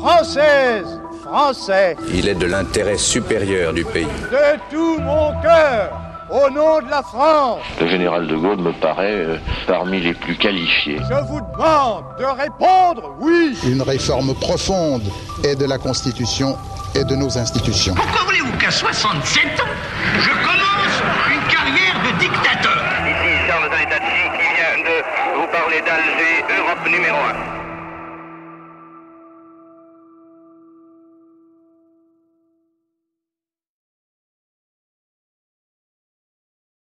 Française, Français, Il est de l'intérêt supérieur du pays. de tout mon cœur, au nom de la France, Le général de Gaulle me paraît euh, parmi les plus qualifiés. je vous demande de répondre oui. Une réforme profonde est de la Constitution et de nos institutions. Pourquoi voulez-vous qu'à 67 ans, je commence une carrière de dictateur? Ici Charles qui vient de vous parler d'Alger, Europe numéro 1.